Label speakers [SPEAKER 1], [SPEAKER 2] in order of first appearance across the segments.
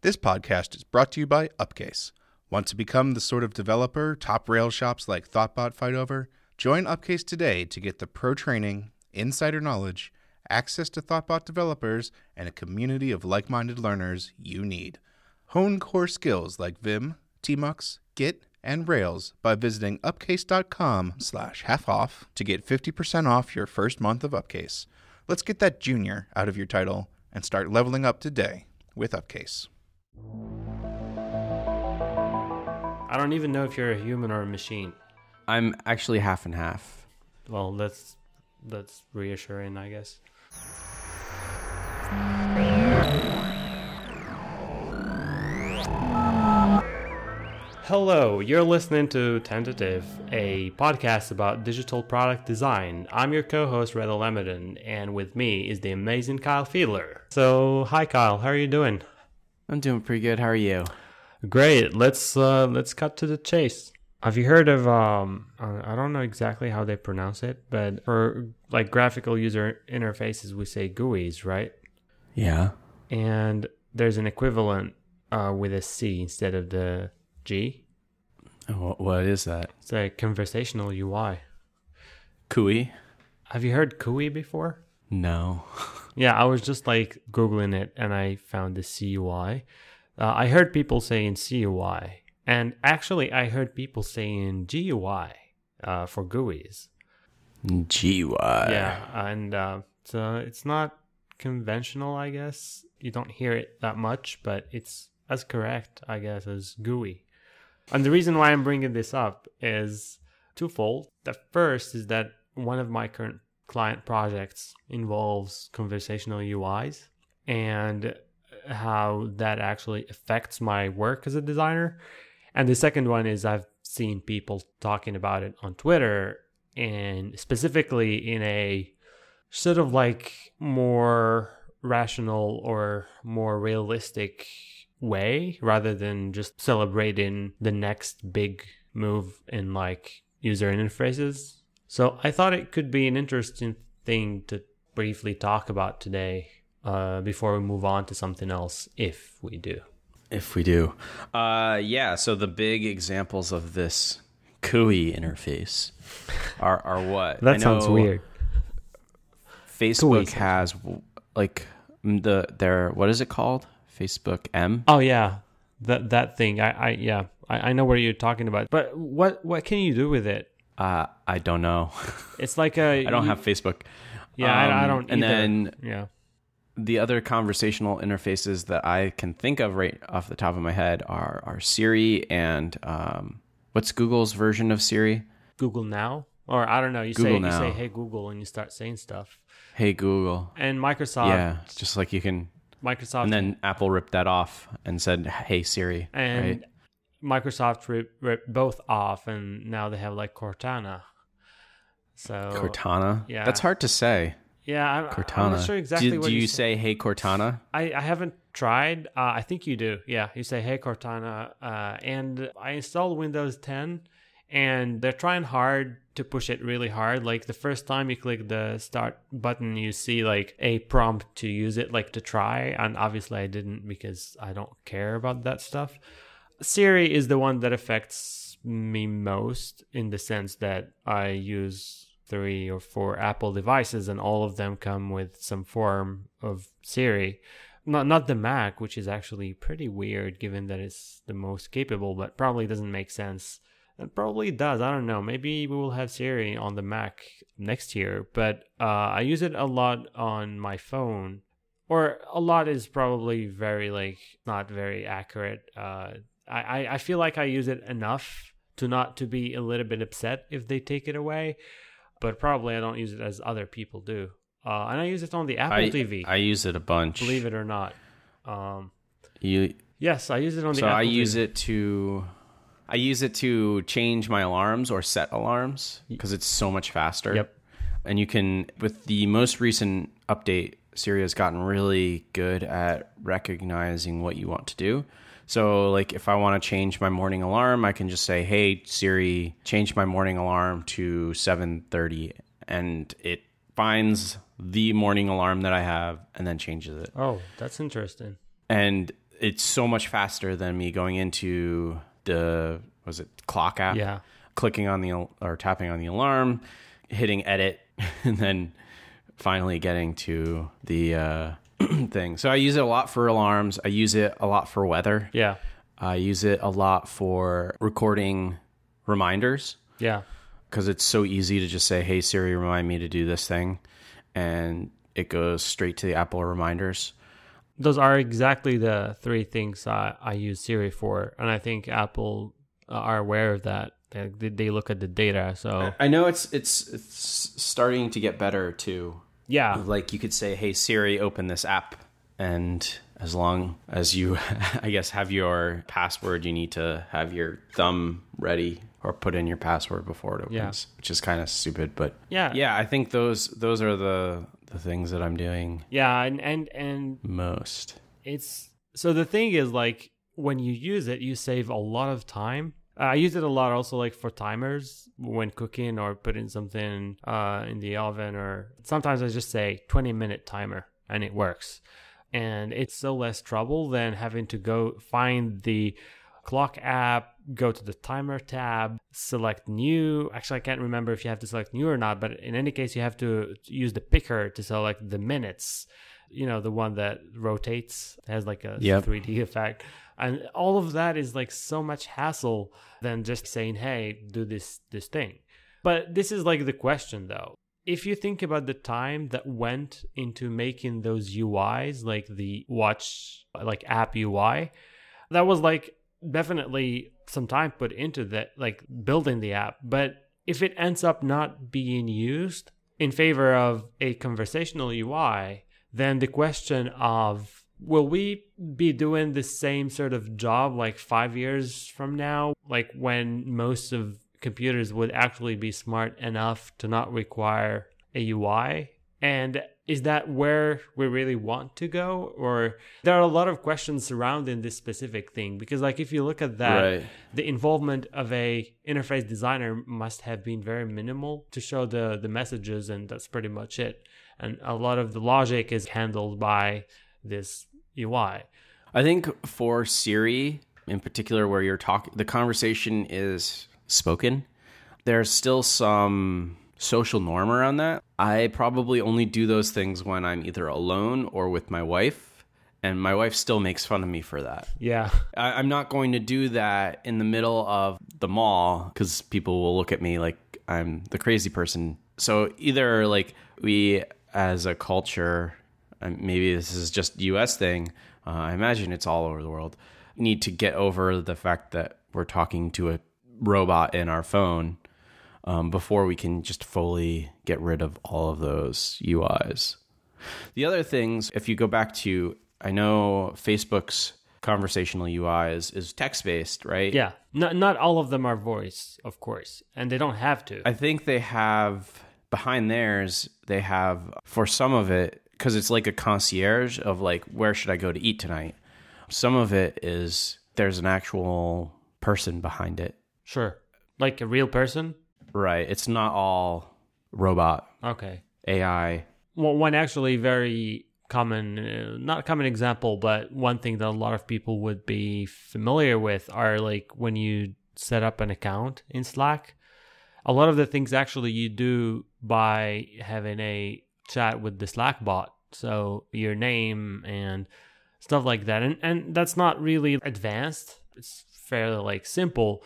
[SPEAKER 1] This podcast is brought to you by Upcase. Want to become the sort of developer top rail shops like Thoughtbot fight over? Join Upcase today to get the pro training, insider knowledge, access to Thoughtbot developers, and a community of like minded learners you need. Hone core skills like Vim, Tmux, Git, and Rails by visiting upcase.com slash half off to get 50% off your first month of Upcase. Let's get that junior out of your title and start leveling up today with Upcase.
[SPEAKER 2] I don't even know if you're a human or a machine.
[SPEAKER 3] I'm actually half and half.
[SPEAKER 2] Well, that's that's reassuring, I guess. Hello, you're listening to Tentative, a podcast about digital product design. I'm your co-host Reda Lemeden, and with me is the amazing Kyle Fiedler. So, hi Kyle, how are you doing?
[SPEAKER 3] I'm doing pretty good. How are you?
[SPEAKER 2] Great. Let's uh, let's cut to the chase. Have you heard of um I don't know exactly how they pronounce it, but for like graphical user interfaces we say GUIs, right?
[SPEAKER 3] Yeah.
[SPEAKER 2] And there's an equivalent uh, with a C instead of the G.
[SPEAKER 3] Wh- What is that?
[SPEAKER 2] It's a conversational UI.
[SPEAKER 3] Kui?
[SPEAKER 2] Have you heard CUI before?
[SPEAKER 3] No.
[SPEAKER 2] Yeah, I was just like googling it and I found the CUI. Uh, I heard people saying CUI, and actually I heard people saying GUI uh, for GUIs.
[SPEAKER 3] GUI.
[SPEAKER 2] yeah, and uh, so it's not conventional, I guess. You don't hear it that much, but it's as correct, I guess, as GUI. And the reason why I'm bringing this up is twofold. The first is that one of my current client projects involves conversational UIs and how that actually affects my work as a designer. And the second one is I've seen people talking about it on Twitter and specifically in a sort of like more rational or more realistic way rather than just celebrating the next big move in like user interfaces. So I thought it could be an interesting thing to briefly talk about today uh, before we move on to something else, if we do.
[SPEAKER 3] If we do. Uh, yeah, so the big examples of this Kui interface are, are what?
[SPEAKER 2] That sounds weird.
[SPEAKER 3] Facebook
[SPEAKER 2] sounds-
[SPEAKER 3] has like the their what is it called? Facebook M.
[SPEAKER 2] Oh yeah, that that thing. I, I yeah, I, I know what you're talking about. But what what can you do with it?
[SPEAKER 3] Uh, I don't know.
[SPEAKER 2] It's like a.
[SPEAKER 3] I don't
[SPEAKER 2] you-
[SPEAKER 3] have Facebook.
[SPEAKER 2] Yeah, I, I
[SPEAKER 3] Um,
[SPEAKER 2] don't.
[SPEAKER 3] And then
[SPEAKER 2] yeah,
[SPEAKER 3] the other conversational interfaces that I can think of right off the top of my head are are Siri and um, what's Google's version of Siri?
[SPEAKER 2] Google Now, or I don't know. You
[SPEAKER 3] Google
[SPEAKER 2] say you say Hey Google, and you start saying stuff.
[SPEAKER 3] Hey Google.
[SPEAKER 2] And Microsoft,
[SPEAKER 3] yeah, just like you can.
[SPEAKER 2] Microsoft,
[SPEAKER 3] And then Apple ripped that off and said, "Hey Siri."
[SPEAKER 2] and
[SPEAKER 3] right?
[SPEAKER 2] Microsoft ripped rip both off, and now they have like Cortana. So
[SPEAKER 3] Cortana.
[SPEAKER 2] yeah.
[SPEAKER 3] that's hard to say.
[SPEAKER 2] yeah, I'm,
[SPEAKER 3] Cortana.
[SPEAKER 2] I'm not sure exactly
[SPEAKER 3] do,
[SPEAKER 2] what
[SPEAKER 3] do you
[SPEAKER 2] say.
[SPEAKER 3] say "Hey Cortana"?
[SPEAKER 2] I, I haven't tried. Uh, I think you do. Yeah, you say "Hey Cortana," uh, and I installed Windows 10, and they're trying hard to push it really hard. Like the first time you click the start button, you see like a prompt to use it, like to try, and obviously I didn't because I don't care about that stuff. Siri is the one that affects me most in the sense that I use three or four Apple devices and all of them come with some form of Siri. Not not the Mac, which is actually pretty weird given that it's the most capable, but probably doesn't make sense. It probably does. I don't know. Maybe we will have Siri on the Mac next year, but uh, I use it a lot on my phone. Or a lot is probably very like not very accurate. Uh, I, I feel like I use it enough to not to be a little bit upset if they take it away, but probably I don't use it as other people do. Uh, and I use it on the Apple
[SPEAKER 3] I,
[SPEAKER 2] TV.
[SPEAKER 3] I use it a bunch.
[SPEAKER 2] believe it or not. Um,
[SPEAKER 3] You
[SPEAKER 2] yes, I use it on the.
[SPEAKER 3] so
[SPEAKER 2] Apple
[SPEAKER 3] I use
[SPEAKER 2] TV.
[SPEAKER 3] it to I use it to change my alarms or set alarms because it's so much faster.
[SPEAKER 2] Yep.
[SPEAKER 3] And you can with the most recent update, Siri has gotten really good at recognizing what you want to do. So like if I want to change my morning alarm, I can just say, "Hey Siri, change my morning alarm to 7:30." And it finds the morning alarm that I have and then changes it
[SPEAKER 2] Oh, that's interesting.
[SPEAKER 3] and it's so much faster than me going into the was it clock app
[SPEAKER 2] Yeah.
[SPEAKER 3] clicking on the or tapping on the alarm hitting edit and then finally getting to the uh, thing so i use it a lot for alarms i use it a lot for weather
[SPEAKER 2] Yeah.
[SPEAKER 3] i use it a lot for recording reminders
[SPEAKER 2] Yeah.
[SPEAKER 3] because it's so easy to just say hey siri remind me to do this thing and it goes straight to the apple reminders
[SPEAKER 2] Those are exactly the three things I, I use Siri for. And I think Apple uh, are aware of that. They, they look at the data. So,
[SPEAKER 3] I know it's it's it's starting to get better too.
[SPEAKER 2] Yeah.
[SPEAKER 3] Like you could say, "Hey Siri, open this app," and as long as you, I guess, have your password, you need to have your thumb ready or put in your password before it opens,
[SPEAKER 2] Yeah.
[SPEAKER 3] which is kind of stupid. But
[SPEAKER 2] Yeah.
[SPEAKER 3] yeah, I think those those are the the things that I'm doing
[SPEAKER 2] Yeah. And, and, and
[SPEAKER 3] most.
[SPEAKER 2] it's so the thing is like when you use it you save a lot of time i use it a lot also like for timers when cooking or putting something uh, in the oven or sometimes i just say 20 minute timer and it works. And it's so less trouble than having to go find the clock app go to the timer tab select new. Actually i can't remember if you have to select new or not but in any case you have to use the picker to select the minutes you know the one that rotates has like a
[SPEAKER 3] Yep.
[SPEAKER 2] 3d effect and all of that is like so much hassle than just saying hey do this this thing. But this is like the question though. If you think about the time that went into making those uis like the watch like app ui that was like definitely some time put into that like building the app. But if it ends up not being used in favor of a conversational ui then the question of will we be doing the same sort of job like five years from now? Like when most of computers would actually be smart enough to not require a ui and is that where we really want to go? Or there are a lot of questions surrounding this specific thing because like if you look at that
[SPEAKER 3] Right.
[SPEAKER 2] the involvement of a interface designer must have been very minimal to show the the messages and that's pretty much it. And a lot of the logic is handled by this ui
[SPEAKER 3] I think for Siri in particular, where you're talking, the conversation is spoken. There's still some social norm around that. I probably only do those things when I'm either alone or with my wife, and my wife still makes fun of me for that.
[SPEAKER 2] yeah
[SPEAKER 3] I, I'm not going to do that in the middle of the mall because people will look at me like I'm the crazy person. So either like we as a culture, maybe this is just U.S. thing. Uh, I imagine it's all over the world. Need to get over the fact that we're talking to a robot in our phone um, before we can just fully get rid of all of those UIs. The other things, if you go back to, I know Facebook's conversational UI is, is text based, right?
[SPEAKER 2] yeah not, not all of them are voice of course and they don't have to
[SPEAKER 3] I think they have behind theirs, they have for some of it, because it's like a concierge of like, where should I go to eat tonight? Some of it is there's an actual person behind it.
[SPEAKER 2] sure like a real person
[SPEAKER 3] Right. It's not all robot,
[SPEAKER 2] okay
[SPEAKER 3] AI.
[SPEAKER 2] well, one actually very common uh, not common example but one thing that a lot of people would be familiar with are like when you set up an account in slack a lot of the things actually you do by having a chat with the slack bot. So your name and stuff like that. And and that's not really advanced. It's fairly like simple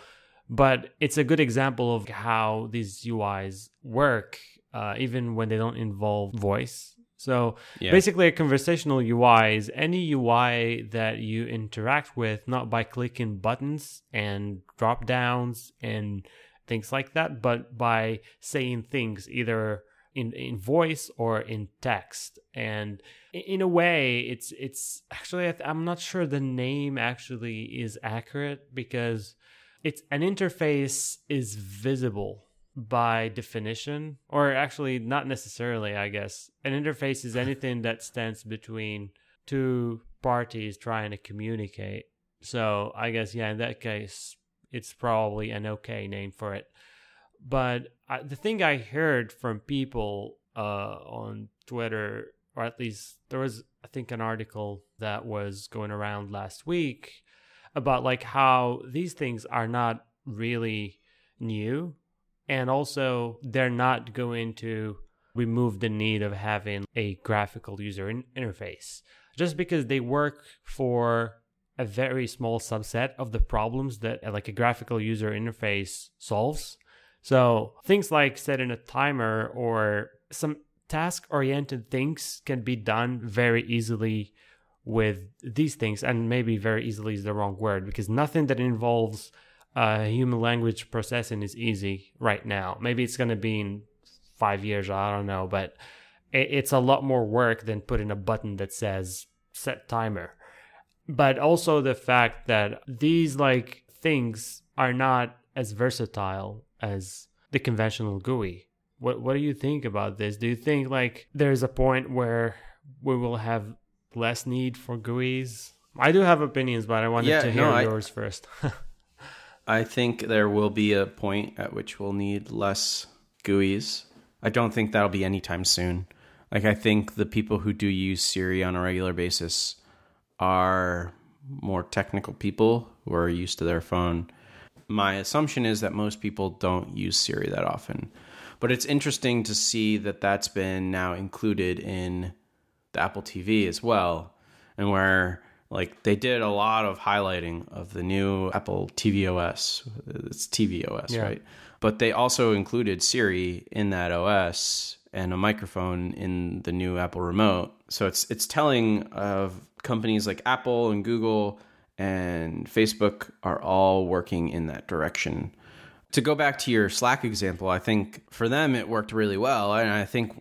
[SPEAKER 2] but it's a good example of how these uis work uh, even when they don't involve voice. So
[SPEAKER 3] Yeah.
[SPEAKER 2] basically a conversational ui is any ui that you interact with not by clicking buttons and drop downs and things like that but by saying things either in, in voice or in text. And in a way it's it's actually i'm not sure the name actually is accurate because it's an interface is visible by definition or actually not necessarily i guess. An interface is anything that stands between two parties trying to communicate. So i guess yeah in that case it's probably an okay name for it but I, the thing I heard from people uh, on Twitter, or at least there was I think an article that was going around last week about like how these things are not really new and also they're not going to remove the need of having a graphical user in- interface. Just because they work for a very small subset of the problems that like a graphical user interface solves so things like setting a timer or some task oriented things can be done very easily with these things and maybe very easily is the wrong word because nothing that involves uh, human language processing is easy right now. Maybe it's going to be in five years i don't know but it's a lot more work than putting a button that says set timer. But also the fact that these like things are not as versatile as the conventional GUI. What what do you think about this? Do you think like there's a point where we will have less need for GUIs? I do have opinions, but I wanted
[SPEAKER 3] Yeah,
[SPEAKER 2] to hear
[SPEAKER 3] no, I-
[SPEAKER 2] yours first.
[SPEAKER 3] I think there will be a point at which we'll need less GUIs. I don't think that'll be anytime soon. Like I think the people who do use Siri on a regular basis are more technical people who are used to their phone. My assumption is that most people don't use Siri that often. But it's interesting to see that that's been now included in the Apple TV as well, and where like they did a lot of highlighting of the new Apple TV OS. It's TV OS,
[SPEAKER 2] Yeah.
[SPEAKER 3] right? But they also included Siri in that OS and a microphone in the new Apple remote. So it's it's telling of companies like Apple and Google and Facebook are all working in that direction to go back to your Slack example, I think for them it worked really well, and I think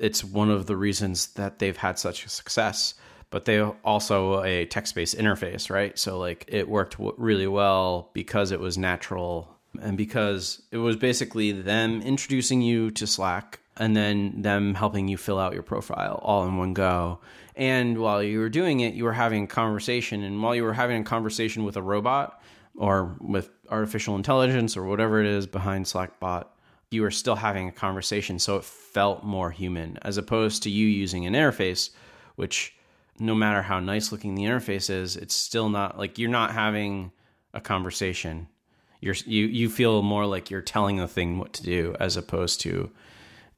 [SPEAKER 3] it's one of the reasons that they've had such success. But they also a text-based interface, right? So like it worked really well because it was natural and because it was basically them introducing you to Slack and then them helping you fill out your profile all in one go. And while you were doing it, you were having a conversation, and while you were having a conversation with a robot or with artificial intelligence or whatever it is behind Slackbot, you were still having a conversation. So it felt more human as opposed to you using an interface, which no matter how nice looking the interface is, it's still not like you're not having a conversation. You're you you feel more like you're telling the thing what to do as opposed to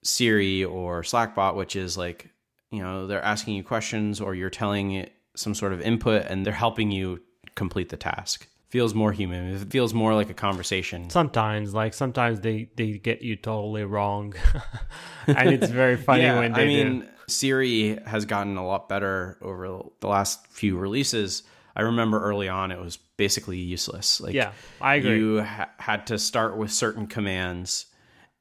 [SPEAKER 3] Siri or Slackbot, which is like, you know, they're asking you questions or you're telling it some sort of input and they're helping you complete the task. Feels more human. It feels more like a conversation.
[SPEAKER 2] sometimes, like sometimes they they get you totally wrong, and it's very funny when they
[SPEAKER 3] I mean,
[SPEAKER 2] do.
[SPEAKER 3] Siri has gotten a lot better over the last few releases. I remember early on it was basically useless. Like,
[SPEAKER 2] Yeah, I agree.
[SPEAKER 3] You ha- had to start with certain commands,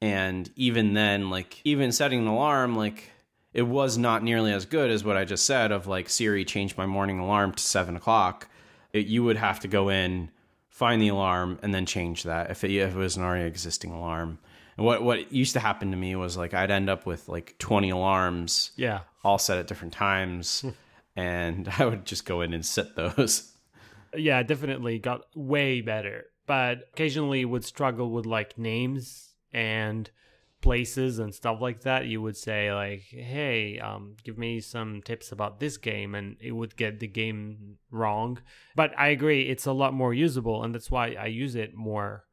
[SPEAKER 3] and even then, like even setting an alarm, like it was not nearly as good as what I just said. Of like Siri, change my morning alarm to seven o'clock. It, you would have to go in, find the alarm, and then change that if it, if it was an already existing alarm. And what what used to happen to me was like I'd end up with like twenty alarms
[SPEAKER 2] Yeah,
[SPEAKER 3] all set at different times, and I would just go in and set those.
[SPEAKER 2] yeah, definitely got way better. But occasionally would struggle with like names and places and stuff like that. You would say like, "Hey, um, give me some tips about this game," and it would get the game wrong. But I agree, it's a lot more usable, and that's why I use it more.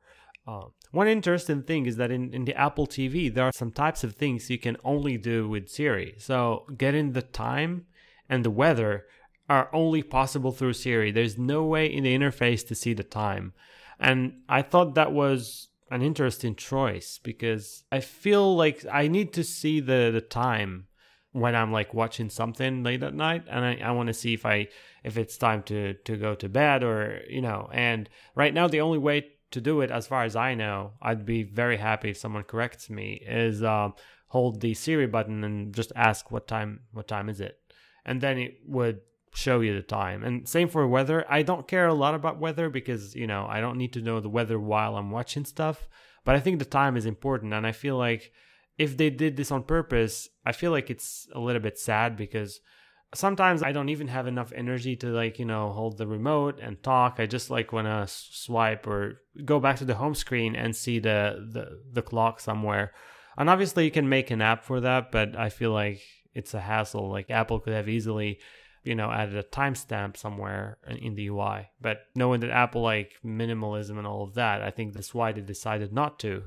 [SPEAKER 2] Um, one interesting thing is that in, in the Apple TV, there are some types of things you can only do with Siri. So getting the time and the weather are only possible through Siri. There's no way in the interface to see the time. And I thought that was an interesting choice because I feel like I need to see the, the time when I'm like watching something late at night and I, I want to see if I if it's time to to go to bed or you know and right now the only way to do it as far as I know I'd be very happy if someone corrects me is um, hold the Siri button and just ask what time what time is it. And then it would show you the time. And same for weather. I don't care a lot about weather because, you know, I don't need to know the weather while I'm watching stuff, but I think the time is important and I feel like if they did this on purpose, I feel like it's a little bit sad because sometimes I don't even have enough energy to like, you know, hold the remote and talk. I just like want to swipe or go back to the home screen and see the the the clock somewhere. And obviously you can make an app for that, but I feel like it's a hassle. Like Apple could have easily, you know, added a timestamp somewhere in the UI. But knowing that Apple like minimalism and all of that, I think that's why they decided not to.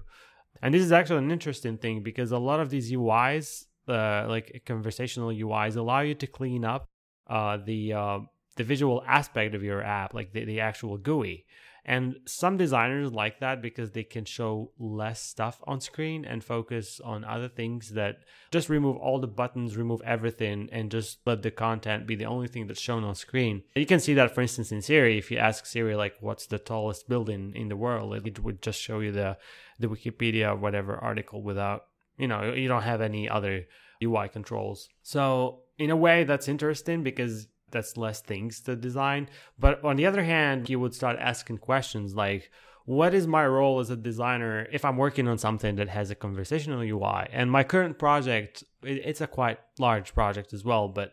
[SPEAKER 2] And this is actually an interesting thing because a lot of these UIs, uh, like conversational UIs, allow you to clean up uh, the uh, the visual aspect of your app, like the, the actual GUI. And some designers like that because they can show less stuff on screen and focus on other things that just remove all the buttons, remove everything, and just let the content be the only thing that's shown on screen. You can see that, for instance, in Siri. If you ask Siri, like, what's the tallest building in the world, it would just show you the, the Wikipedia or whatever article without, you know, you don't have any other UI controls. So, in a way, that's interesting because that's less things to design. But on the other hand, you would start asking questions like, what is my role as a designer if I'm working on something that has a conversational UI? And my current project, it's a quite large project as well, but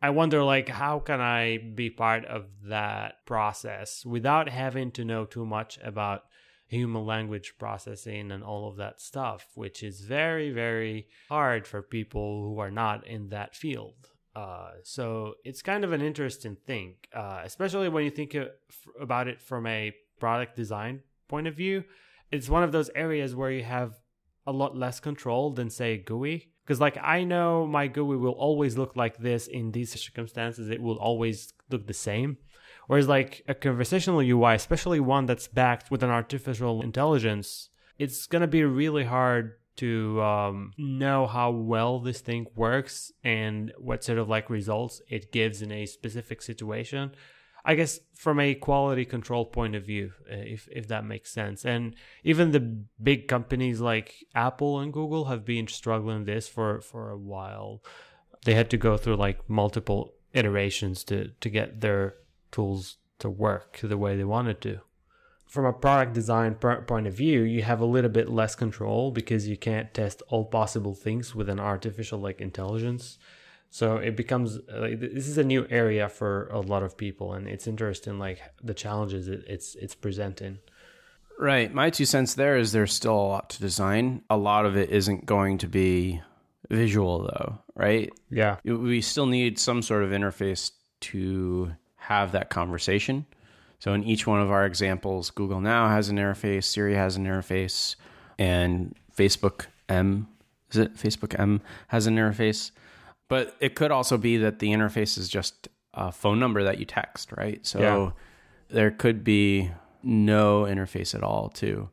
[SPEAKER 2] I wonder like how can I be part of that process without having to know too much about human language processing and all of that stuff, which is very, very hard for people who are not in that field. Uh, so it's kind of an interesting thing, uh, especially when you think about it from a product design point of view. It's one of those areas where you have a lot less control than, say, GUI. Because, like, I know my GUI will always look like this in these circumstances, it will always look the same. Whereas, like, a conversational UI, especially one that's backed with an artificial intelligence, it's going to be really hard to um, know how well this thing works and what sort of like results it gives in a specific situation. I guess from a quality control point of view, uh, if if that makes sense. And even the big companies like Apple and Google have been struggling this for for a while. They had to go through like multiple iterations to to get their tools to work the way they wanted to from a product design point of view, you have a little bit less control because you can't test all possible things with an artificial like intelligence. So it becomes like this is a new area for a lot of people, and it's interesting like the challenges it, it's it's presenting.
[SPEAKER 3] Right. My two cents there is there's still a lot to design. A lot of it isn't going to be visual though, right?
[SPEAKER 2] Yeah.
[SPEAKER 3] We still need some sort of interface to have that conversation. So in each one of our examples, Google Now has an interface, Siri has an interface, and Facebook M is it Facebook M has an interface. But it could also be that the interface is just a phone number that you text, right? So yeah. there could be no interface at all too.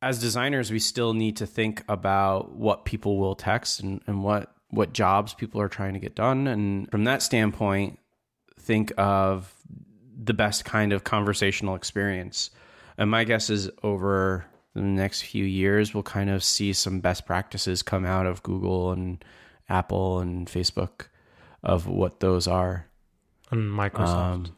[SPEAKER 3] As designers, we still need to think about what people will text and, and what what jobs people are trying to get done. And from that standpoint, think of the best kind of conversational experience. And my guess is over the next few years, we'll kind of see some best practices come out of Google and Apple and Facebook of what those are.
[SPEAKER 2] And Microsoft. Um,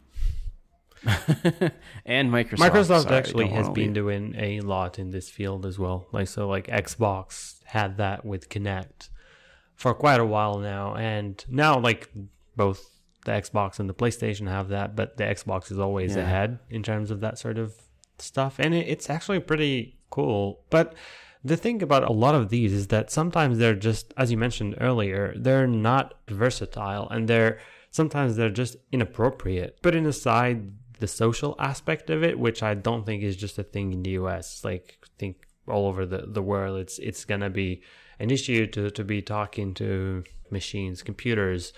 [SPEAKER 3] and Microsoft.
[SPEAKER 2] Microsoft Sorry, actually has been doing a lot in this field as well. Like so, like Xbox had that with Kinect for quite a while now, and now like both the Xbox and the PlayStation have that, but the Xbox is always yeah. ahead in terms of that sort of stuff. And it, it's actually pretty cool. But the thing about a lot of these is that sometimes they're just, as you mentioned earlier, they're not versatile and they're sometimes they're just inappropriate. Putting aside the social aspect of it, which I don't think is just a thing in the US, like I think all over the, the world, it's it's gonna be an issue to, to be talking to machines, computers,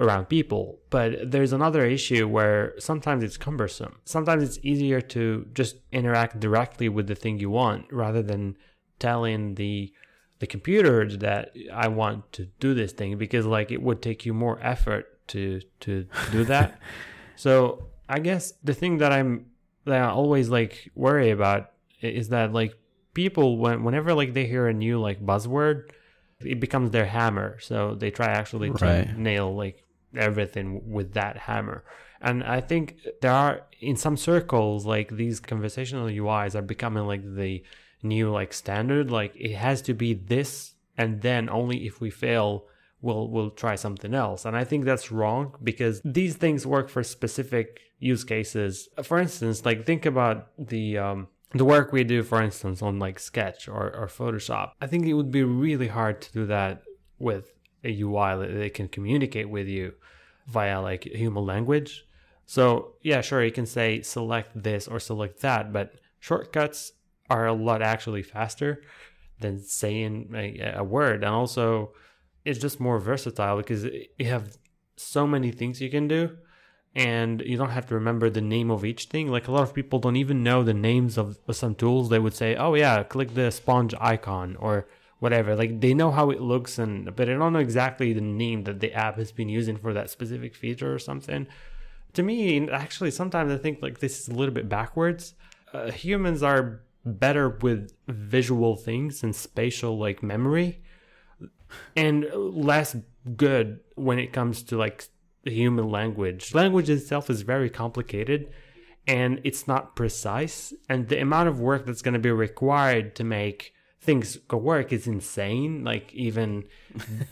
[SPEAKER 2] around people. But there's another issue where sometimes it's cumbersome. Sometimes it's easier to just interact directly with the thing you want rather than telling the the computer that I want to do this thing because like it would take you more effort to to do that. so I guess the thing that I'm that I always like worry about is that like people when whenever like they hear a new like buzzword it becomes their hammer so they try actually to right. nail like everything with that hammer. And I think there are in some circles like these conversational UIs are becoming like the new like standard. Like it has to be this, and then only if we fail we'll we'll try something else. And I think that's wrong because these things work for specific use cases. For instance, like think about the um, the work we do, for instance, on like Sketch or, or Photoshop. I think it would be really hard to do that with a UI that they can communicate with you via like human language. So yeah, sure, you can say select this or select that, but shortcuts are a lot actually faster than saying a, a word, and also it's just more versatile because you have so many things you can do and you don't have to remember the name of each thing. Like a lot of people don't even know the names of some tools. They would say, "Oh yeah, click the sponge icon" or whatever. Like they know how it looks, and but I don't know exactly the name that the app has been using for that specific feature or something. To me, actually, sometimes I think like this is a little bit backwards. Uh, humans are better with visual things and spatial like memory, and less good when it comes to like human language. Language itself is very complicated and it's not precise. And the amount of work that's going to be required to make things go work is insane. Like, even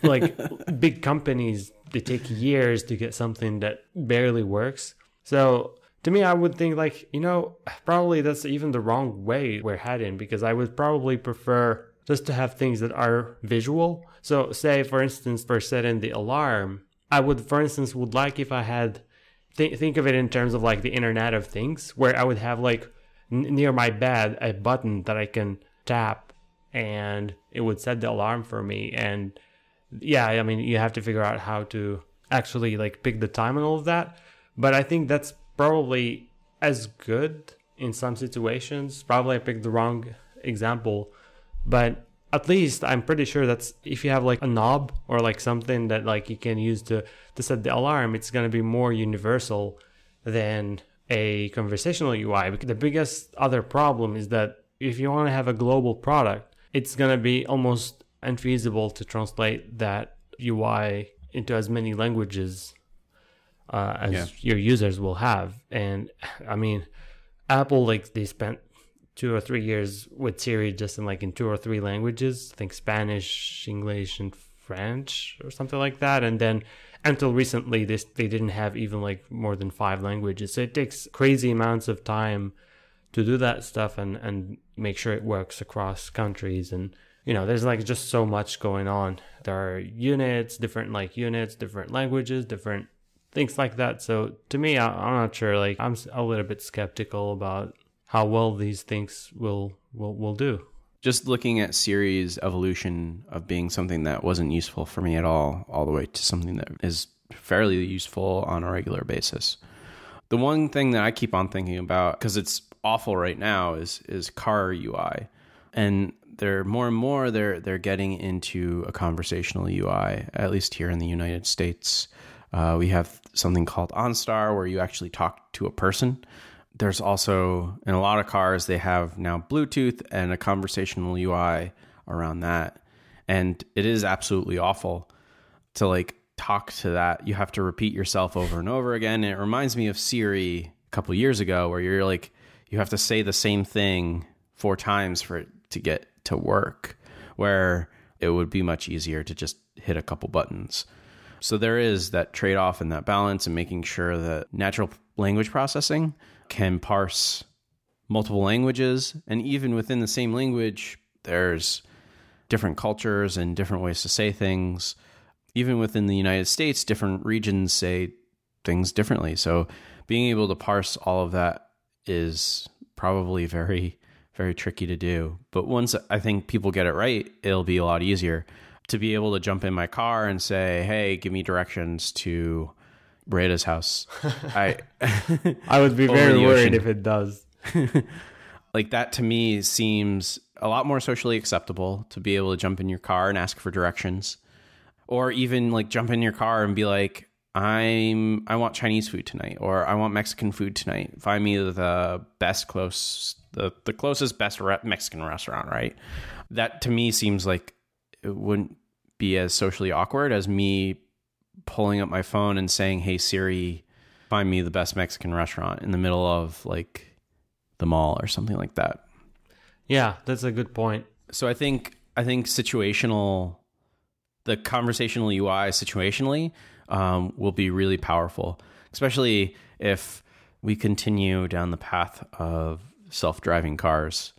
[SPEAKER 2] like big companies, they take years to get something that barely works. So, to me, I would think, like, you know, probably that's even the wrong way we're heading because I would probably prefer just to have things that are visual. So, say, for instance, for setting the alarm, I would, for instance, would like if I had th- think of it in terms of like the Internet of Things, where I would have like n- near my bed a button that I can tap and it would set the alarm for me. And yeah, I mean, you have to figure out how to actually like pick the time and all of that. But I think that's probably as good in some situations. Probably I picked the wrong example, but at least I'm pretty sure that's if you have like a knob or like something that like you can use to to set the alarm, it's gonna be more universal than a conversational UI. Because the biggest other problem is that if you want to have a global product, it's gonna be almost unfeasible to translate that UI into as many languages uh, as yeah. your users will have. And I mean, Apple like they spent two or three years with Siri just in like in two or three languages. I think Spanish, English, and French or something like that. And then until recently, this they didn't have even like more than five languages. So it takes crazy amounts of time to do that stuff and and make sure it works across countries and you know there's like just so much going on there are units different like units different languages different things like that so to me I, i'm not sure like i'm a little bit skeptical about how well these things will will will do.
[SPEAKER 3] Just looking at Siri's evolution of being something that wasn't useful for me at all, all the way to something that is fairly useful on a regular basis. The one thing that I keep on thinking about because it's awful right now is is car UI, and they're more and more they're they're getting into a conversational UI. At least here in the United States, uh, we have something called OnStar where you actually talk to a person there's also in a lot of cars they have now Bluetooth and a conversational UI around that. And it is absolutely awful to like talk to that. You have to repeat yourself over and over again. It reminds me of Siri a couple years ago where you're like you have to say the same thing four times for it to get to work where it would be much easier to just hit a couple buttons. So there is that trade off and that balance and making sure that natural language processing can parse multiple languages. And even within the same language, there's different cultures and different ways to say things. Even within the United States, different regions say things differently. So being able to parse all of that is probably very, very tricky to do. But once I think people get it right, it'll be a lot easier to be able to jump in my car and say, hey, give me directions to Reda's house. I
[SPEAKER 2] I would be very worried if it does.
[SPEAKER 3] like that to me seems a lot more socially acceptable to be able to jump in your car and ask for directions, or even like jump in your car and be like, "I'm I want Chinese food tonight," or "I want Mexican food tonight." Find me the best close the the closest best re- Mexican restaurant. Right. That to me seems like it wouldn't be as socially awkward as me pulling up my phone and saying, "Hey Siri, find me the best Mexican restaurant in the middle of like the mall or something like that."
[SPEAKER 2] Yeah, that's a good point.
[SPEAKER 3] So I think I think situational, the conversational UI situationally um, will be really powerful, especially if we continue down the path of self-driving cars.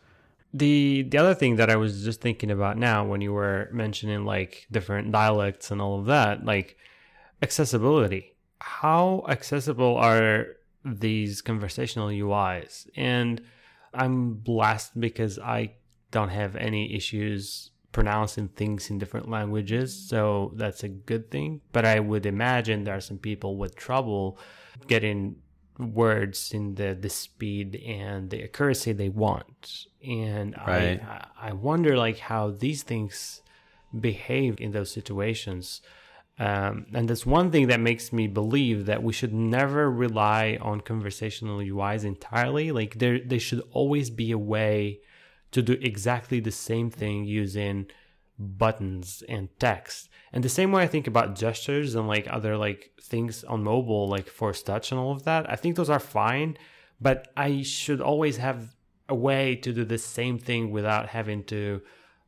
[SPEAKER 2] the the other thing that I was just thinking about now when you were mentioning like different dialects and all of that, like accessibility. How accessible are these conversational UIs? And I'm blessed because I don't have any issues pronouncing things in different languages, so that's a good thing. But I would imagine there are some people with trouble getting words in the the speed and the accuracy they want. And
[SPEAKER 3] Right.
[SPEAKER 2] I I wonder like how these things behave in those situations. Um, and that's one thing that makes me believe that we should never rely on conversational UIs entirely. Like there, there should always be a way to do exactly the same thing using buttons and text. And the same way I think about gestures and like other like things on mobile, like force touch and all of that. I think those are fine, but I should always have a way to do the same thing without having to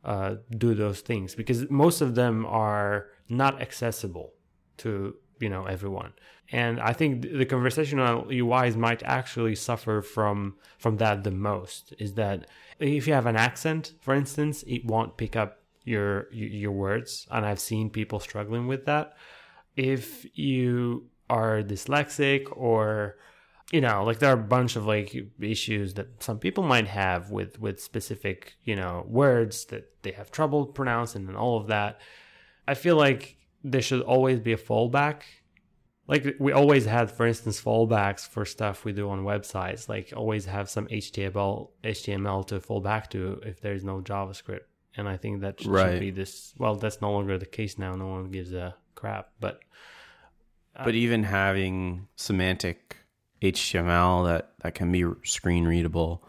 [SPEAKER 2] uh, do those things because most of them are not accessible to you know everyone and i think the conversational uis might actually suffer from from that the most is that if you have an accent for instance it won't pick up your your words. And i've seen people struggling with that. If you are dyslexic or you know like there are a bunch of like issues that some people might have with with specific you know words that they have trouble pronouncing and all of that. I feel like there should always be a fallback like we always had for instance fallbacks for stuff we do on websites like always have some html html to fall back to if there's no javascript and i think that should,
[SPEAKER 3] Right.
[SPEAKER 2] should be this well that's no longer the case now no one gives a crap but
[SPEAKER 3] But even having semantic HTML that, that can be screen readable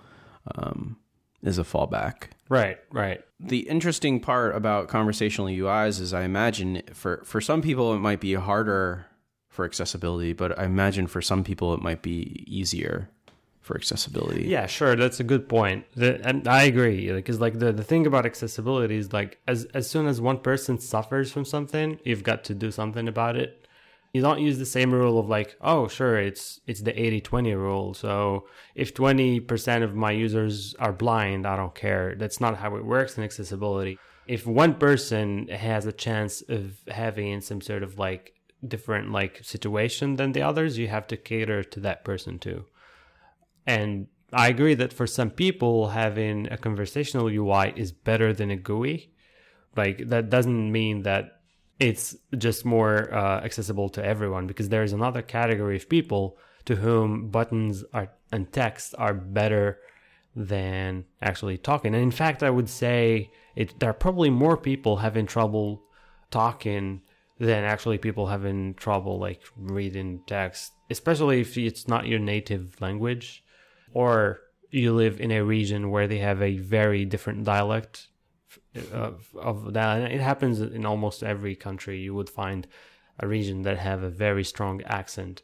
[SPEAKER 3] um, is a fallback.
[SPEAKER 2] right right
[SPEAKER 3] The interesting part about conversational UIs is I imagine for, for some people it might be harder for accessibility, but I imagine for some people it might be easier for accessibility.
[SPEAKER 2] Yeah, sure. That's a good point. The, and I agree because like the, the thing about accessibility is like as as soon as one person suffers from something, you've got to do something about it. You don't use the same rule of like, oh, sure, it's it's the 80-20 rule. So if 20% of my users are blind, I don't care. That's not how it works in accessibility. If one person has a chance of having some sort of like different like situation than the others, you have to cater to that person too. And I agree that for some people, having a conversational UI is better than a GUI. Like that doesn't mean that it's just more uh, accessible to everyone because there is another category of people to whom buttons are and text are better than actually talking. And in fact, I would say it, there are probably more people having trouble talking than actually people having trouble like reading text, especially if it's not your native language or you live in a region where they have a very different dialect of, of that. And it happens in almost every country. You would find a region that have a very strong accent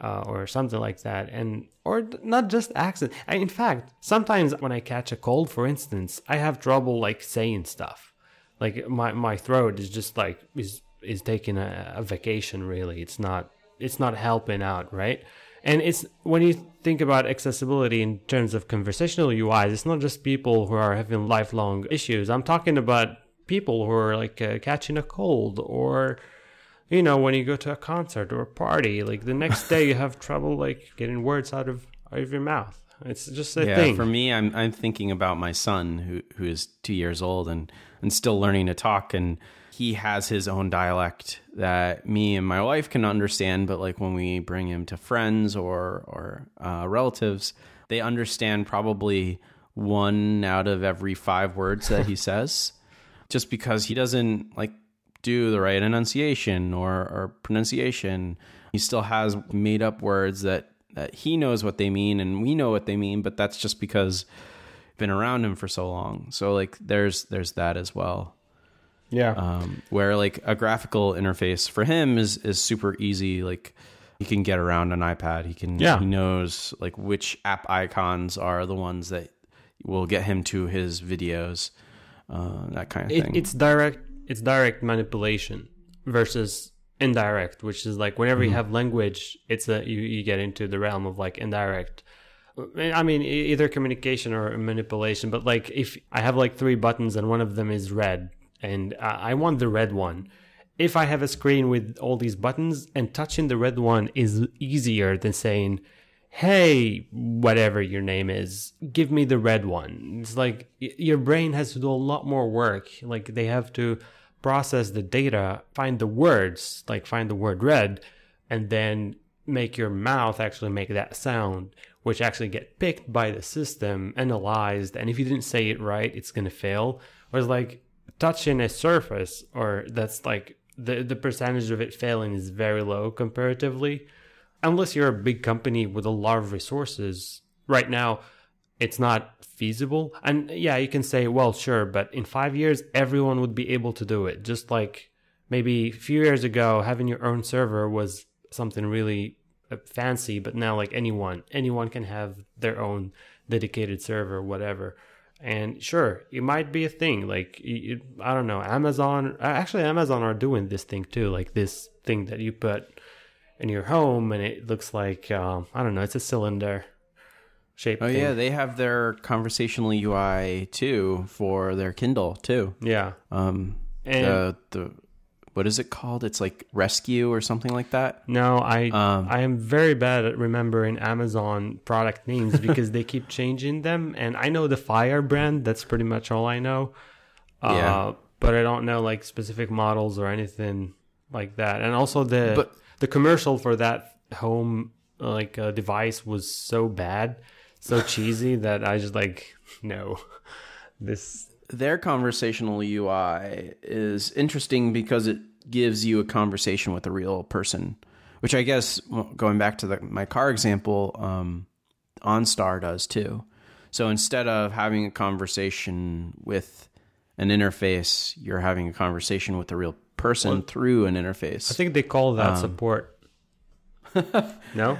[SPEAKER 2] uh, or something like that, and or not just accent. In fact, sometimes when I catch a cold, for instance, I have trouble like saying stuff. Like my my throat is just like is is taking a, a vacation. Really, it's not it's not helping out, right? And it's when you think about accessibility in terms of conversational UIs, it's not just people who are having lifelong issues. I'm talking about people who are like uh, catching a cold or you know when you go to a concert or a party like the next day you have trouble like getting words out of out of your mouth it's just a
[SPEAKER 3] yeah,
[SPEAKER 2] thing
[SPEAKER 3] for me, I'm I'm thinking about my son who who is two years old and and still learning to talk, and he has his own dialect that me and my wife can understand. But like when we bring him to friends or or uh, relatives, they understand probably one out of every five words that he says, just because he doesn't like do the right enunciation or, or pronunciation. He still has made up words that that he knows what they mean and we know what they mean, but that's just because been around him for so long. So like there's there's that as well.
[SPEAKER 2] Yeah
[SPEAKER 3] Um, where like a graphical interface for him is is super easy. Like he can get around an iPad. He can
[SPEAKER 2] Yeah.
[SPEAKER 3] he knows like which app icons are the ones that will get him to his videos. Uh, that kind of
[SPEAKER 2] it,
[SPEAKER 3] thing.
[SPEAKER 2] it's direct it's direct manipulation versus indirect which is like whenever
[SPEAKER 3] Mm-hmm.
[SPEAKER 2] you have language it's a you, you get into the realm of like indirect I mean, either communication or manipulation. But like, if I have like three buttons and one of them is red, and I want the red one. If I have a screen with all these buttons and touching the red one is easier than saying, "Hey, whatever your name is, give me the red one." It's like your brain has to do a lot more work. Like they have to process the data, find the words, like find the word red, and then make your mouth actually make that sound, which actually get picked by the system, analyzed, and if you didn't say it right, it's gonna fail. Whereas like touching a surface, or that's like the the percentage of it failing is very low comparatively, unless you're a big company with a lot of resources. Right now, it's not feasible. And yeah, you can say, well, sure, but in five years, everyone would be able to do it. Just like maybe a few years ago, having your own server was something really uh, fancy, but now like anyone, anyone can have their own dedicated server, whatever. And sure, it might be a thing. Like you, I don't know, Amazon. Actually, Amazon are doing this thing too. Like this thing that you put in your home, and it looks like um, I don't know, it's a cylinder shape.
[SPEAKER 3] Oh
[SPEAKER 2] thing.
[SPEAKER 3] yeah, they have their conversational UI too for their Kindle too.
[SPEAKER 2] yeah.
[SPEAKER 3] Um,
[SPEAKER 2] And
[SPEAKER 3] the the what is it called? It's like Rescue or something like that.
[SPEAKER 2] No, I
[SPEAKER 3] Um,
[SPEAKER 2] I am very bad at remembering Amazon product names because they keep changing them, and I know the Fire brand. That's pretty much all I know. Uh,
[SPEAKER 3] Yeah.
[SPEAKER 2] but I don't know like specific models or anything like that. And also the
[SPEAKER 3] But-
[SPEAKER 2] the commercial for that home like uh, device was so bad, so cheesy that I just like no, this
[SPEAKER 3] Their conversational UI is interesting because it gives you a conversation with a real person, which I guess going back to the, my car example, um, OnStar does too. So instead of having a conversation with an interface, you're having a conversation with a real person through an interface.
[SPEAKER 2] I think they call
[SPEAKER 3] Um,
[SPEAKER 2] that support. no,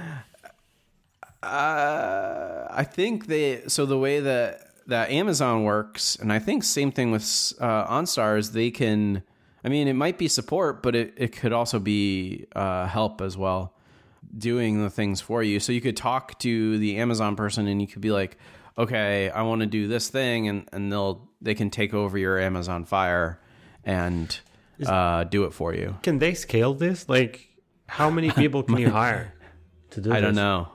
[SPEAKER 3] Uh, I think they so the way that that Amazon works, and I think same thing with uh, OnStar is they can. I mean, it might be support, but it, it could also be uh, help as well, doing the things for you. So you could talk to the Amazon person, and you could be like, "Okay, I want to do this thing," and and they'll they can take over your Amazon Fire and uh, do it for you.
[SPEAKER 2] can they scale this? Like, how many people can you hire to do? This?
[SPEAKER 3] I don't know.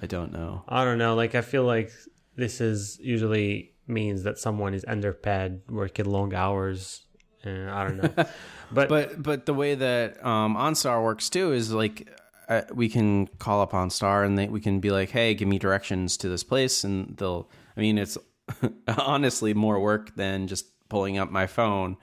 [SPEAKER 3] I don't know.
[SPEAKER 2] I don't know. Like I feel like this is usually means that someone is underpaid, working long hours. Uh, I don't know. But,
[SPEAKER 3] But but the way that um, OnStar works too is like uh, we can call up OnStar and they, we can be like, hey, give me directions to this place, and they'll. I mean, it's honestly more work than just pulling up my phone,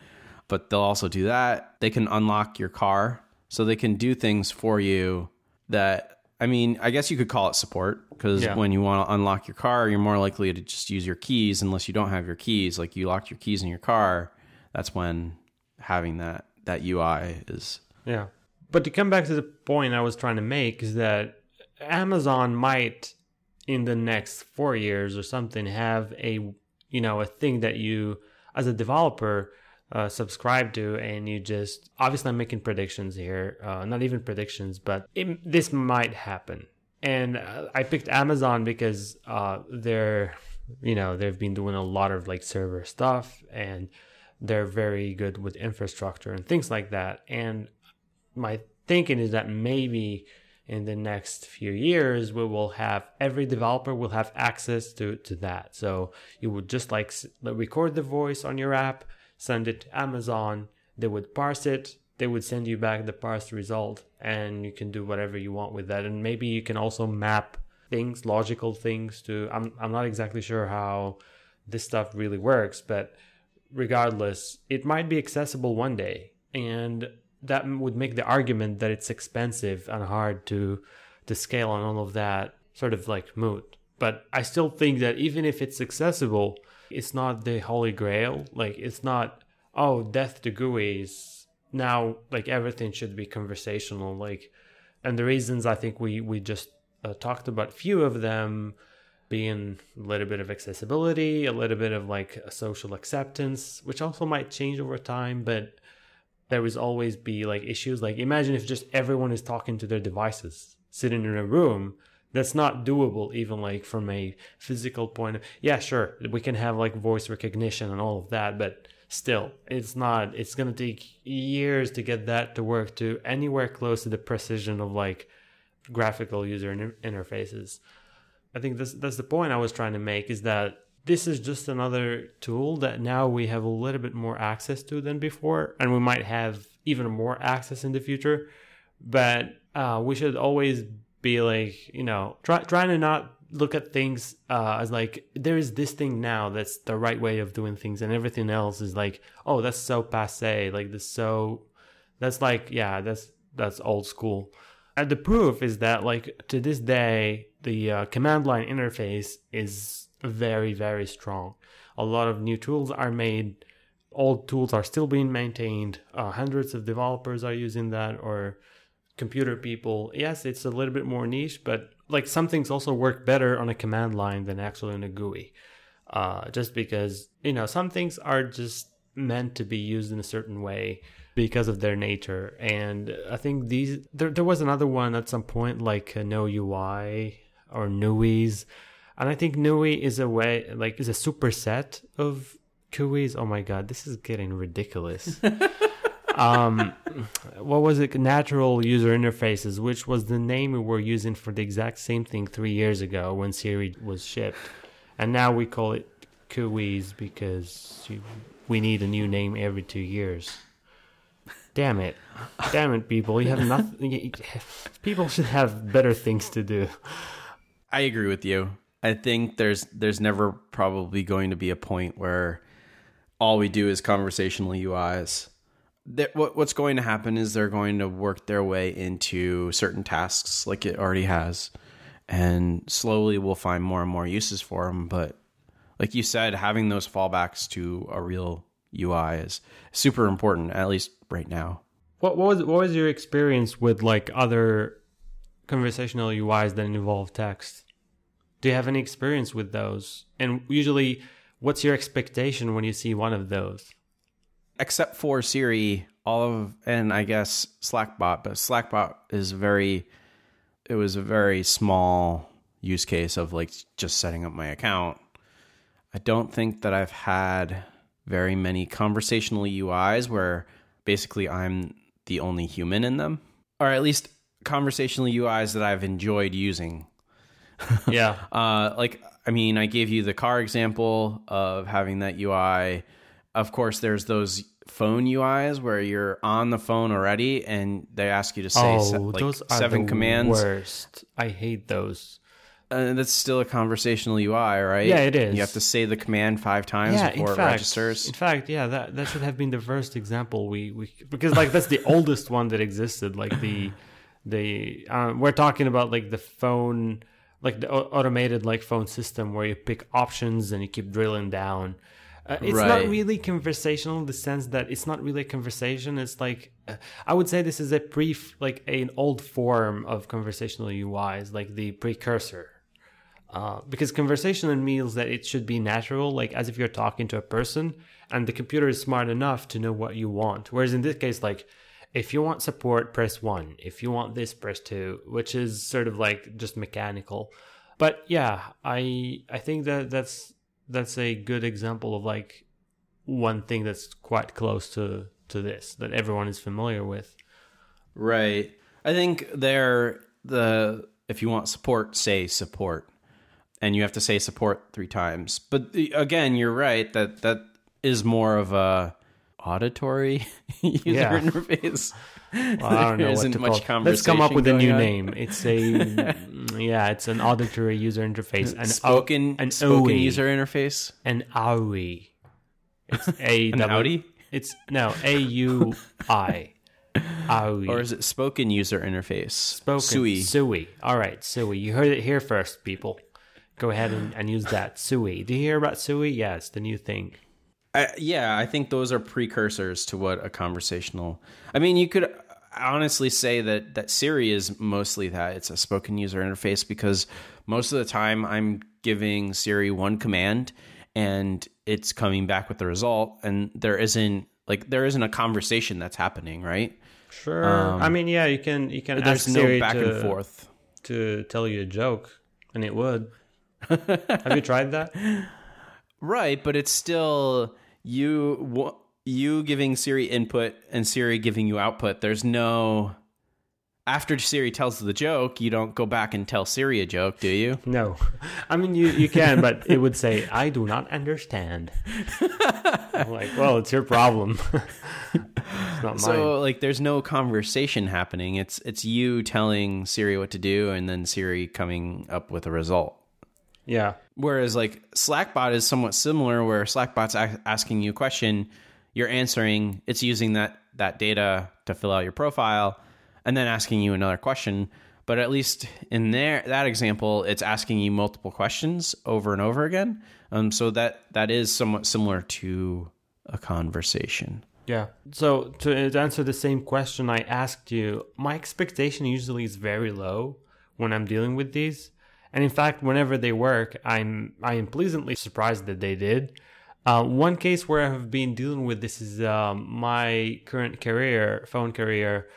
[SPEAKER 3] but they'll also do that. They can unlock your car, so they can do things for you that. I mean, I guess you could call it support because
[SPEAKER 2] Yeah.
[SPEAKER 3] when you want to unlock your car, you're more likely to just use your keys unless you don't have your keys. Like you locked your keys in your car, that's when having that that UI is
[SPEAKER 2] yeah. But to come back to the point I was trying to make is that Amazon might in the next 4 years or something have a you know a thing that you as a developer uh, subscribe to and you just obviously i'm making predictions here uh, not even predictions but it, this might happen. And uh, i picked amazon because uh, they're you know they've been doing a lot of like server stuff and they're very good with infrastructure and things like that. And my thinking is that maybe in the next few years we will have every developer will have access to to that. So you would just like record the voice on your app send it to amazon. They would parse it. They would send you back the parsed result and you can do whatever you want with that. And maybe you can also map things logical things to i'm, I'm not exactly sure how this stuff really works but regardless it might be accessible one day. And that would make the argument that it's expensive and hard to to scale on all of that sort of like moot. But i still think that even if it's accessible it's not the holy grail. Like it's not oh death to GUIs now like everything should be conversational. Like and the reasons i think we we just uh, talked about few of them being a little bit of accessibility a little bit of like a social acceptance which also might change over time but there will always be like issues. Like imagine if just everyone is talking to their devices sitting in a room that's not doable even like from a physical point of yeah sure we can have like voice recognition and all of that but still it's not it's going to take years to get that to work to anywhere close to the precision of like graphical user inter- interfaces. I think this that's the point i was trying to make is that this is just another tool that now we have a little bit more access to than before and we might have even more access in the future but uh, we should always be like you know try, trying to not look at things uh, as like there is this thing now that's the right way of doing things and everything else is like oh that's so passe like this so that's like yeah that's that's old school. And the proof is that like to this day the uh, command line interface is very very strong. A lot of new tools are made. Old tools are still being maintained. Uh, hundreds of developers are using that or computer people yes it's a little bit more niche but like some things also work better on a command line than actually in a GUI. Uh, just because you know some things are just meant to be used in a certain way because of their nature. And I think these there there was another one at some point like uh, no UI or NUIs, and I think NUI is a way like is a superset of GUIs. Oh my god, this is getting ridiculous. um, what was it? Natural user interfaces, which was the name we were using for the exact same thing three years ago when Siri was shipped, and now we call it CUIs because we need a new name every two years. Damn it! Damn it, people! You have nothing. People should have better things to do.
[SPEAKER 3] I agree with you. I think there's there's never probably going to be a point where all we do is conversational UIs that what what's going to happen is they're going to work their way into certain tasks like it already has and slowly we'll find more and more uses for them but like you said having those fallbacks to a real UI is super important at least right now.
[SPEAKER 2] What, what was what was your experience with like other conversational UIs that involve text? Do you have any experience with those? And usually what's your expectation when you see one of those
[SPEAKER 3] except for Siri, all of and I guess Slackbot, but Slackbot is very it was a very small use case of like just setting up my account. I don't think that I've had very many conversational UIs where basically I'm the only human in them, or at least conversational UIs that I've enjoyed using.
[SPEAKER 2] Yeah.
[SPEAKER 3] uh, like, I mean, I gave you the car example of having that UI of course, there's those phone UIs where you're on the phone already and they ask you to say
[SPEAKER 2] oh,
[SPEAKER 3] se- like seven commands.
[SPEAKER 2] Worst. I hate those.
[SPEAKER 3] Uh, that's still a conversational UI, right?
[SPEAKER 2] Yeah, it is.
[SPEAKER 3] You have to say the command five times
[SPEAKER 2] Yeah,
[SPEAKER 3] before
[SPEAKER 2] in
[SPEAKER 3] it registers.
[SPEAKER 2] in fact, yeah, that that should have been the first example we we because like that's the oldest one that existed. Like the the um, we're talking about like the phone, like the automated like phone system where you pick options and you keep drilling down. Uh, it's not really conversational in the sense that it's not really a conversation. It's like uh, I would say this is a pre like an old form of conversational UIs, like the precursor. Uh, because conversation means that it should be natural, like as if you're talking to a person, and the computer is smart enough to know what you want. Whereas in this case, like if you want support, press one. If you want this, press two, which is sort of like just mechanical. But yeah, I I think that that's that's a good example of like one thing that's quite close to to this that everyone is familiar with.
[SPEAKER 3] Right. I think they're the if you want support, say support, and you have to say support three times. But the, again, you're right that that is more of a auditory user
[SPEAKER 2] Yeah.
[SPEAKER 3] interface.
[SPEAKER 2] Well, I don't know
[SPEAKER 3] isn't
[SPEAKER 2] to
[SPEAKER 3] much
[SPEAKER 2] call. Let's come up with a new
[SPEAKER 3] on.
[SPEAKER 2] name. It's a yeah, it's an auditory user interface. An
[SPEAKER 3] spoken
[SPEAKER 2] an
[SPEAKER 3] spoken
[SPEAKER 2] OE.
[SPEAKER 3] user interface.
[SPEAKER 2] an AUI. It's a
[SPEAKER 3] An
[SPEAKER 2] double-
[SPEAKER 3] Audi?
[SPEAKER 2] It's no A U I. AUI.
[SPEAKER 3] Or is it spoken user interface?
[SPEAKER 2] spoken
[SPEAKER 3] SUI.
[SPEAKER 2] SUI. All right, SUI. You heard it here first, people. Go ahead and, and use that SUI. Do you hear about SUI? Yeah, it's the new thing.
[SPEAKER 3] I, yeah, I think those are precursors to what a conversational. I mean, you could honestly say that that Siri is mostly that. It's a spoken user interface because most of the time I'm giving Siri one command and it's coming back with the result, and there isn't like there isn't a conversation that's happening, right?
[SPEAKER 2] Sure. Um, I mean, yeah, you can you can
[SPEAKER 3] There's
[SPEAKER 2] ask
[SPEAKER 3] no
[SPEAKER 2] Siri
[SPEAKER 3] back
[SPEAKER 2] to,
[SPEAKER 3] and forth.
[SPEAKER 2] to tell you a joke, and it would. Have you tried that?
[SPEAKER 3] Right, but it's still you you giving Siri input and Siri giving you output. There's no after Siri tells the joke, you don't go back and tell Siri a joke, do you?
[SPEAKER 2] No, I mean you you can, but it would say I do not understand. I'm like, well, it's your problem. it's not
[SPEAKER 3] So
[SPEAKER 2] mine.
[SPEAKER 3] So, like there's no conversation happening. It's it's you telling Siri what to do and then Siri coming up with a result.
[SPEAKER 2] Yeah,
[SPEAKER 3] Whereas like Slackbot is somewhat similar, where Slackbot's a- asking you a question, you're answering. It's using that that data to fill out your profile, and then asking you another question. But at least in there that example, it's asking you multiple questions over and over again. Um, so that that is somewhat similar to a conversation.
[SPEAKER 2] Yeah. So to to answer the same question I asked you, my expectation usually is very low when I'm dealing with these. And in fact, whenever they work, I'm I am pleasantly surprised that they did. Uh, one case where I have been dealing with this is um, my current carrier, phone carrier.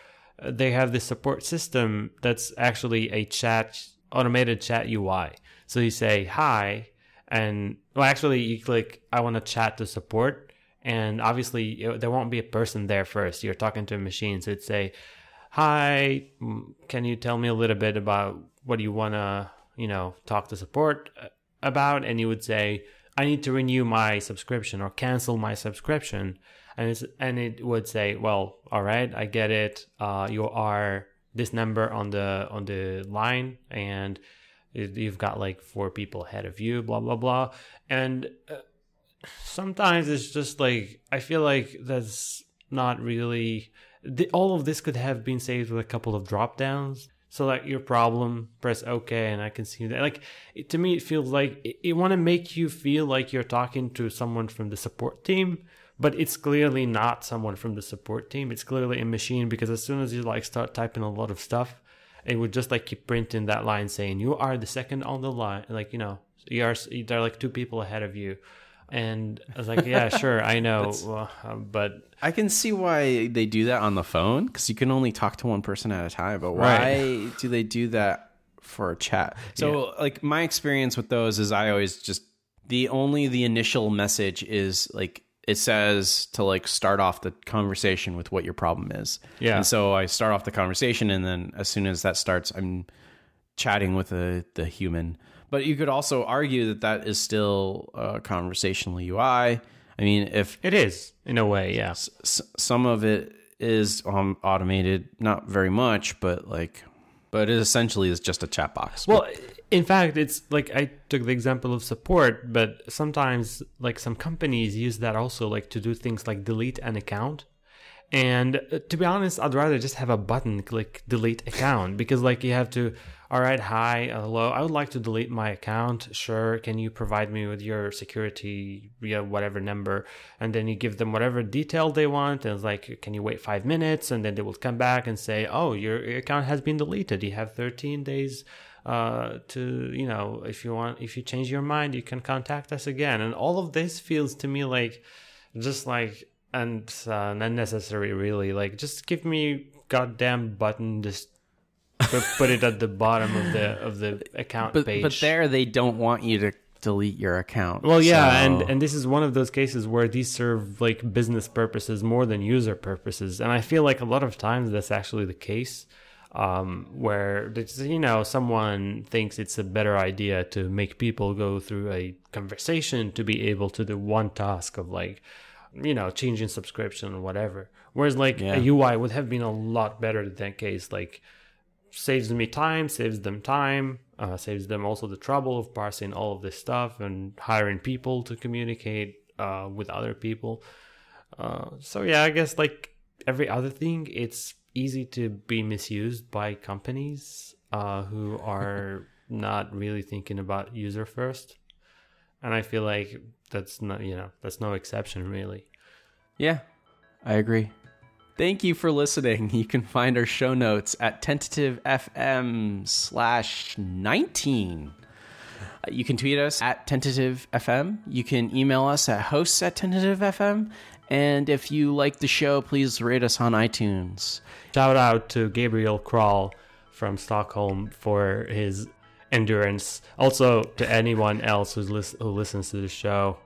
[SPEAKER 2] Uh, They have this support system that's actually a chat, automated chat UI. So you say hi, and well, actually, you click I want to chat to support, and obviously it- there won't be a person there first. You're talking to a machine, so it'd say, "Hi, can you tell me a little bit about what you want to, you know, talk to support uh, about?" And you would say, "I need to renew my subscription or cancel my subscription," and and it would say, "Well, all right, I get it. Uh, you are this number on the on the line, and." You've got like four people ahead of you, blah blah blah, and uh, sometimes it's just like I feel like that's not really the, all of this could have been saved with a couple of drop downs. Select your problem, press OK, and I can see that. Like it, to me, it feels like it, it want to make you feel like you're talking to someone from the support team, but it's clearly not someone from the support team. It's clearly a machine because as soon as you like start typing a lot of stuff, it would just like keep printing that line saying you are the second on the line, like you know you are. There are like two people ahead of you, and I was like, yeah, sure, I know, well, um, but
[SPEAKER 3] I can see why they do that on the phone because you can only talk to one person at a time. But why
[SPEAKER 2] Right.
[SPEAKER 3] do they do that for a chat? So, like, my experience with those is I always just the only the initial message is like it says to like start off the conversation with what your problem is.
[SPEAKER 2] Yeah.
[SPEAKER 3] And so I start off the conversation, and then as soon as that starts, I'm chatting with the the human. But you could also argue that that is still a conversational UI. I mean, if
[SPEAKER 2] it is in a way, yeah.
[SPEAKER 3] s- some of it is um, automated, not very much, but like, but it essentially is just a chat box.
[SPEAKER 2] Well, in fact, it's like I took the example of support, but sometimes like some companies use that also like to do things like delete an account. And uh, to be honest, I'd rather just have a button click delete account because like you have to, all right, hi, hello, I would like to delete my account. Sure, can you provide me with your security, yeah, whatever number? And then you give them whatever detail they want. And it's like, can you wait five minutes? And then they will come back and say, oh, your, account has been deleted. You have 13 days uh to you know if you want if you change your mind you can contact us again and all of this feels to me like just like and uh, unnecessary really like just give me goddamn button just put, put it at the bottom of the of the account
[SPEAKER 3] but
[SPEAKER 2] page
[SPEAKER 3] but there they don't want you to delete your account.
[SPEAKER 2] well yeah and
[SPEAKER 3] So-
[SPEAKER 2] and this is one of those cases where these serve like business purposes more than user purposes and i feel like a lot of times that's actually the case um, where you know someone thinks it's a better idea to make people go through a conversation to be able to do one task of like you know changing subscription or whatever. Whereas like
[SPEAKER 3] Yeah.
[SPEAKER 2] a ui would have been a lot better in that case like saves me time saves them time uh, saves them also the trouble of parsing all of this stuff and hiring people to communicate uh, with other people. Uh, so yeah i guess like every other thing it's easy to be misused by companies uh, who are not really thinking about user first. And i feel like that's not you know that's no exception really
[SPEAKER 3] Yeah, I agree. Thank you for listening. You can find our show notes at tentativefm slash 19. Uh, You can tweet us at tentativefm. You can email us at hosts at tentativefm. And if you like the show, please rate us on iTunes.
[SPEAKER 2] Shout out to Gabriel Kroll from Stockholm for his endurance. Also, to anyone else who's who listens to the show,